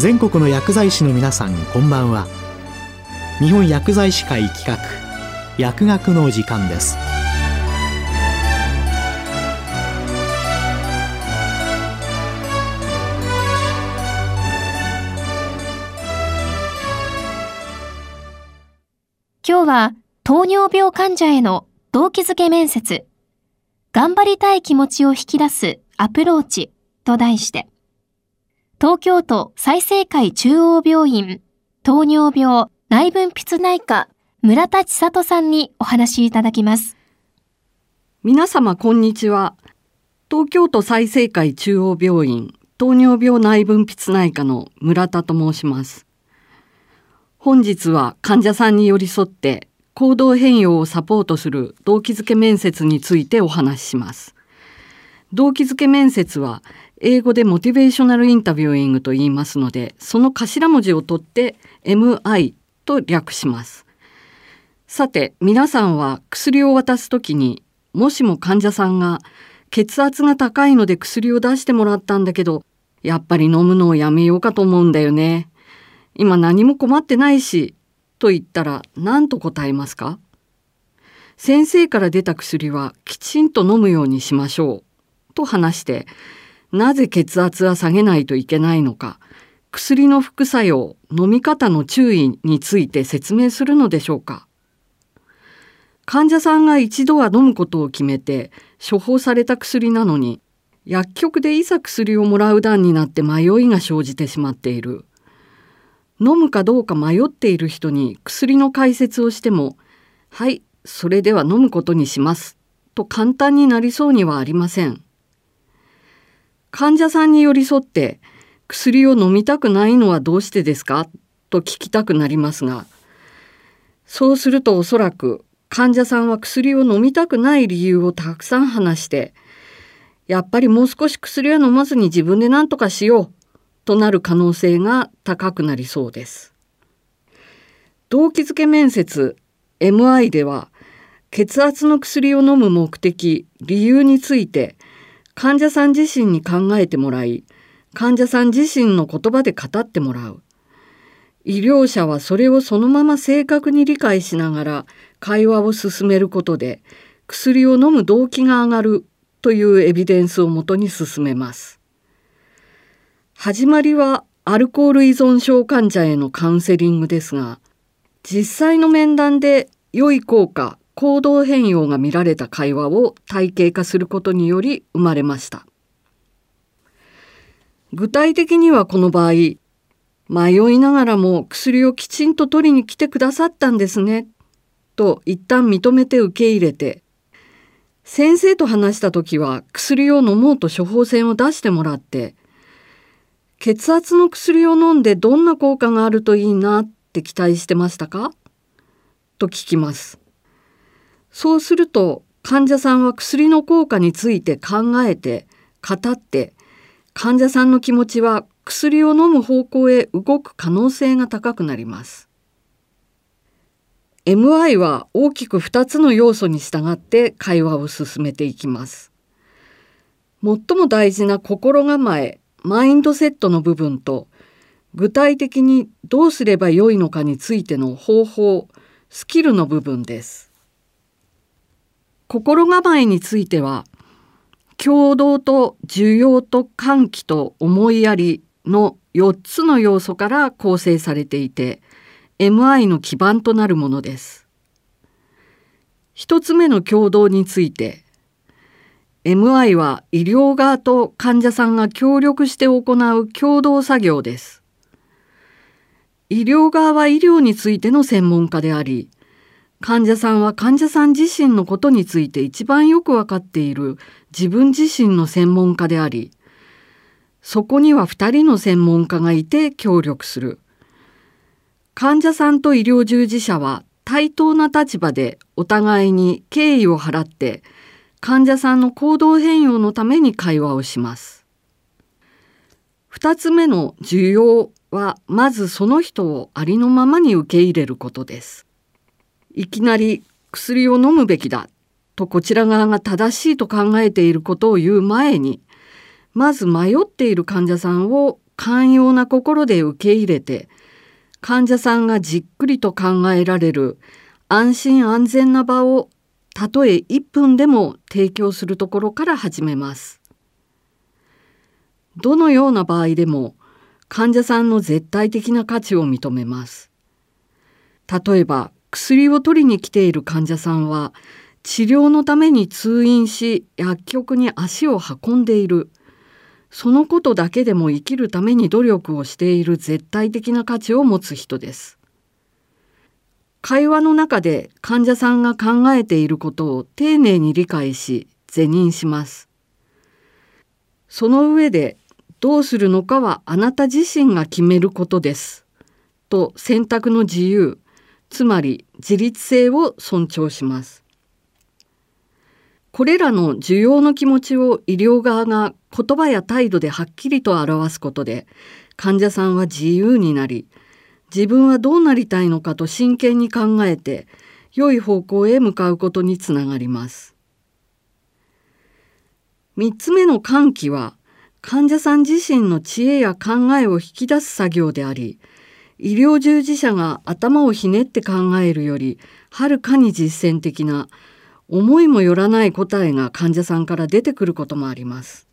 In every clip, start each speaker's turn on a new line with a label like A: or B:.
A: 全国の薬剤師の皆さんこんばんは。日本薬剤師会企画薬学の時間です。
B: 今日は糖尿病患者への動機づけ面接。頑張りたい気持ちを引き出すアプローチと題して。東京都済生会中央病院糖尿病内分泌内科村田千里さんにお話いただきます。
C: 皆様こんにちは。東京都済生会中央病院糖尿病内分泌内科の村田と申します。本日は患者さんに寄り添って行動変容をサポートする動機づけ面接についてお話しします。動機づけ面接は英語でモチベーショナルインタビューイングと言いますので、その頭文字を取って MI と略します。さて、皆さんは薬を渡すときに、もしも患者さんが血圧が高いので薬を出してもらったんだけど、やっぱり飲むのをやめようかと思うんだよね。今何も困ってないし、と言ったら何と答えますか？先生から出た薬はきちんと飲むようにしましょう。と話して、なぜ血圧は下げないといけないのか、薬の副作用、飲み方の注意について説明するのでしょうか。患者さんが一度は飲むことを決めて処方された薬なのに、薬局でいざ薬をもらう段になって迷いが生じてしまっている。飲むかどうか迷っている人に薬の解説をしても、はい、それでは飲むことにします。と簡単になりそうにはありません。患者さんに寄り添って薬を飲みたくないのはどうしてですか？と聞きたくなりますがそうするとおそらく患者さんは薬を飲みたくない理由をたくさん話してやっぱりもう少し薬は飲まずに自分で何とかしようとなる可能性が高くなりそうです。動機づけ面接 MI では血圧の薬を飲む目的理由について患者さん自身に考えてもらい患者さん自身の言葉で語ってもらう。医療者はそれをそのまま正確に理解しながら会話を進めることで薬を飲む動機が上がるというエビデンスをもとに進めます。始まりはアルコール依存症患者へのカウンセリングですが実際の面談で良い効果行動変容が見られた会話を体系化することにより生まれました。具体的にはこの場合、迷いながらも薬をきちんと取りに来てくださったんですね、と一旦認めて受け入れて、先生と話した時は薬を飲もうと処方箋を出してもらって、血圧の薬を飲んでどんな効果があるといいなって期待してましたか？と聞きます。そうすると患者さんは薬の効果について考えて語って患者さんの気持ちは薬を飲む方向へ動く可能性が高くなります。MI は大きく2つの要素に従って会話を進めていきます。最も大事な心構え、マインドセットの部分と具体的にどうすればよいのかについての方法、スキルの部分です。心構えについては共同と需要と喚起と思いやりの4つの要素から構成されていて MI の基盤となるものです。1つ目の共同について MI は医療側と患者さんが協力して行う共同作業です。医療側は医療についての専門家であり患者さんは患者さん自身のことについて一番よくわかっている自分自身の専門家であり、そこには2人の専門家がいて協力する。患者さんと医療従事者は対等な立場でお互いに敬意を払って患者さんの行動変容のために会話をします。2つ目の需要はまずその人をありのままに受け入れることです。いきなり薬を飲むべきだとこちら側が正しいと考えていることを言う前にまず迷っている患者さんを寛容な心で受け入れて患者さんがじっくりと考えられる安心安全な場をたとえ1分でも提供するところから始めます。どのような場合でも患者さんの絶対的な価値を認めます。例えば薬を取りに来ている患者さんは治療のために通院し薬局に足を運んでいるそのことだけでも生きるために努力をしている絶対的な価値を持つ人です。会話の中で患者さんが考えていることを丁寧に理解し是認します。その上でどうするのかはあなた自身が決めることです。と選択の自由つまり自立性を尊重します。これらの需要の気持ちを医療側が言葉や態度ではっきりと表すことで患者さんは自由になり自分はどうなりたいのかと真剣に考えて良い方向へ向かうことにつながります。3つ目の喚起は患者さん自身の知恵や考えを引き出す作業であり医療従事者が頭をひねって考えるよりはるかに実践的な思いもよらない答えが患者さんから出てくることもあります。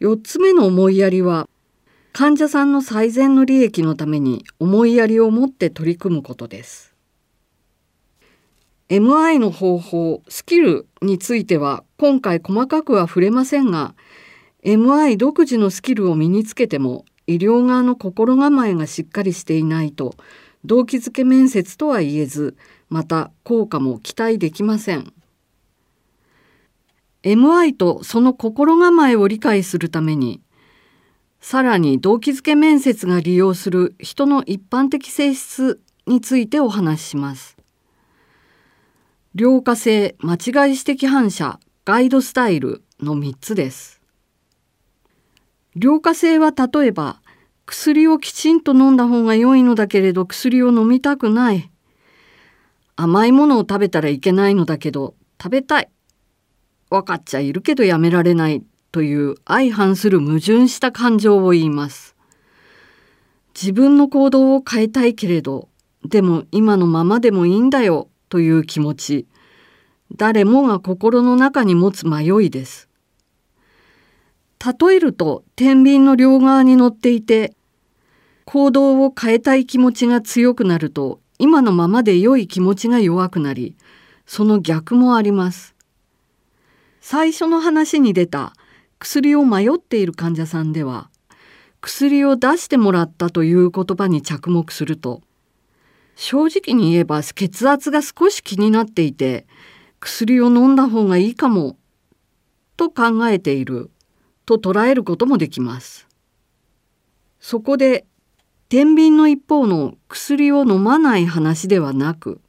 C: 4つ目の思いやりは患者さんの最善の利益のために思いやりを持って取り組むことです。MI の方法、スキルについては今回細かくは触れませんが MI 独自のスキルを身につけても医療側の心構えがしっかりしていないと動機づけ面接とは言えずまた効果も期待できません。MI とその心構えを理解するためにさらに動機づけ面接が利用する人の一般的性質についてお話しします。良化性間違い指摘反射ガイドスタイルの3つです。良化性は例えば薬をきちんと飲んだ方が良いのだけれど薬を飲みたくない。甘いものを食べたらいけないのだけど食べたい。分かっちゃいるけどやめられない。という相反する矛盾した感情を言います。自分の行動を変えたいけれどでも今のままでもいいんだよという気持ち。誰もが心の中に持つ迷いです。例えると天秤の両側に乗っていて行動を変えたい気持ちが強くなると今のままで良い気持ちが弱くなりその逆もあります。最初の話に出た薬を迷っている患者さんでは薬を出してもらったという言葉に着目すると正直に言えば血圧が少し気になっていて薬を飲んだ方がいいかもと考えている。と捉えることもできます。そこで天秤の一方の薬を飲まない話ではなく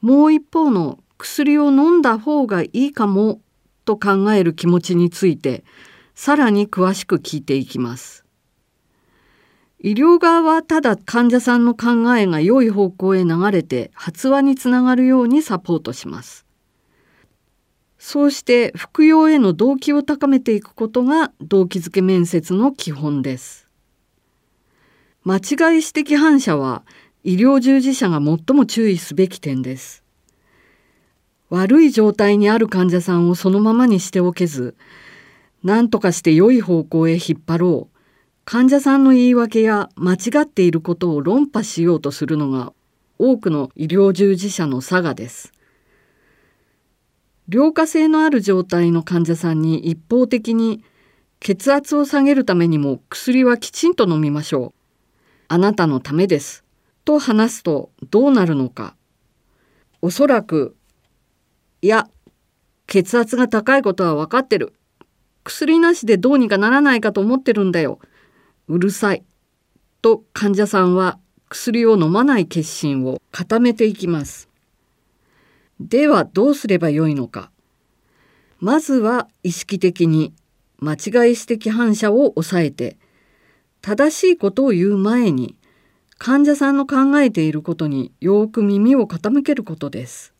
C: もう一方の薬を飲んだ方がいいかもと考える気持ちについてさらに詳しく聞いていきます。医療側はただ患者さんの考えが良い方向へ流れて発話につながるようにサポートします。そうして服用への動機を高めていくことが動機づけ面接の基本です。間違い指摘反射は医療従事者が最も注意すべき点です。悪い状態にある患者さんをそのままにしておけず、何とかして良い方向へ引っ張ろう。患者さんの言い訳や間違っていることを論破しようとするのが多くの医療従事者の差がです。良化性のある状態の患者さんに一方的に血圧を下げるためにも薬はきちんと飲みましょう。あなたのためです。と話すとどうなるのか。おそらく、いや、血圧が高いことは分かってる。薬なしでどうにかならないかと思ってるんだよ。うるさい。と患者さんは薬を飲まない決心を固めていきます。ではどうすればよいのか。まずは意識的に間違い指摘反射を抑えて正しいことを言う前に患者さんの考えていることによく耳を傾けることです。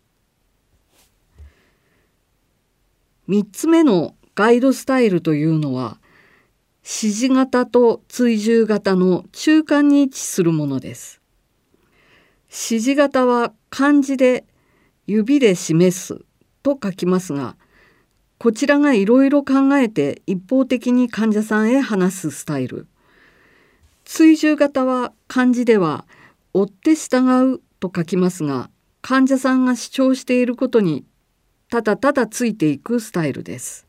C: 3つ目のガイドスタイルというのは指示型と追従型の中間に位置するものです。指示型は漢字で指で示すと書きますが、こちらがいろいろ考えて一方的に患者さんへ話すスタイル。追従型は漢字では追って従うと書きますが、患者さんが主張していることにただただついていくスタイルです。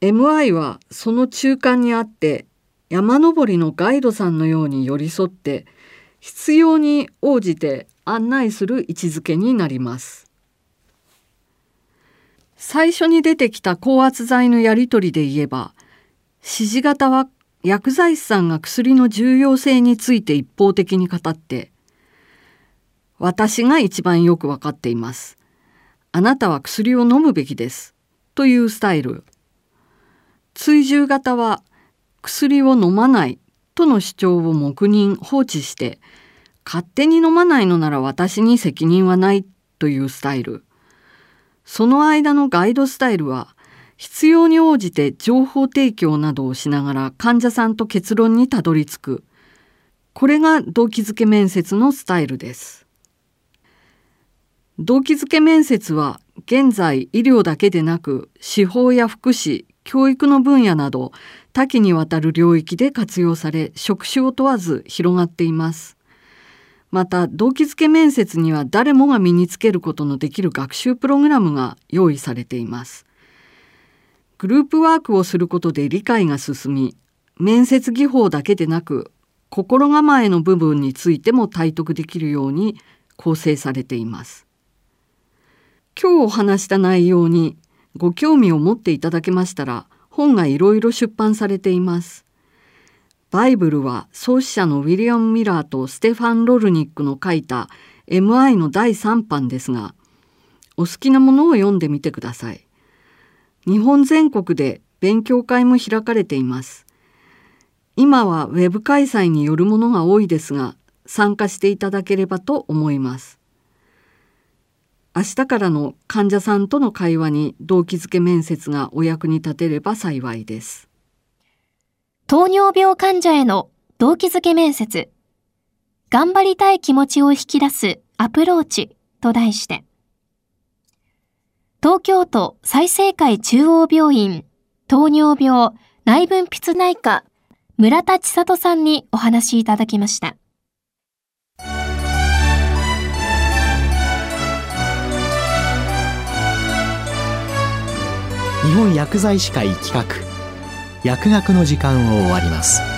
C: MI はその中間にあって山登りのガイドさんのように寄り添って必要に応じて案内する位置づけになります。最初に出てきた高圧剤のやり取りで言えば指示型は薬剤師さんが薬の重要性について一方的に語って私が一番よくわかっています。あなたは薬を飲むべきです。というスタイル。追従型は薬を飲まないとの主張を黙認放置して勝手に飲まないのなら私に責任はないというスタイル。その間のガイドスタイルは必要に応じて情報提供などをしながら患者さんと結論にたどり着く。これが動機づけ面接のスタイルです。動機づけ面接は現在医療だけでなく司法や福祉教育の分野など多岐にわたる領域で活用され職種を問わず広がっています。また動機づけ面接には誰もが身につけることのできる学習プログラムが用意されていますグループワークをすることで理解が進み面接技法だけでなく心構えの部分についても体得できるように構成されています今日お話した内容にご興味を持っていただけましたら本がいろいろ出版されています。バイブルは創始者のウィリアム・ミラーとステファン・ロルニックの書いた MI の第3版ですがお好きなものを読んでみてください。日本全国で勉強会も開かれています。今はウェブ開催によるものが多いですが参加していただければと思います。明日からの患者さんとの会話に動機づけ面接がお役に立てれば幸いです。
B: 糖尿病患者への動機づけ面接。頑張りたい気持ちを引き出すアプローチと題して、東京都済生会中央病院糖尿病内分泌内科村田千里さんにお話しいただきました。
A: 日本薬剤師会企画薬学の時間を終わります。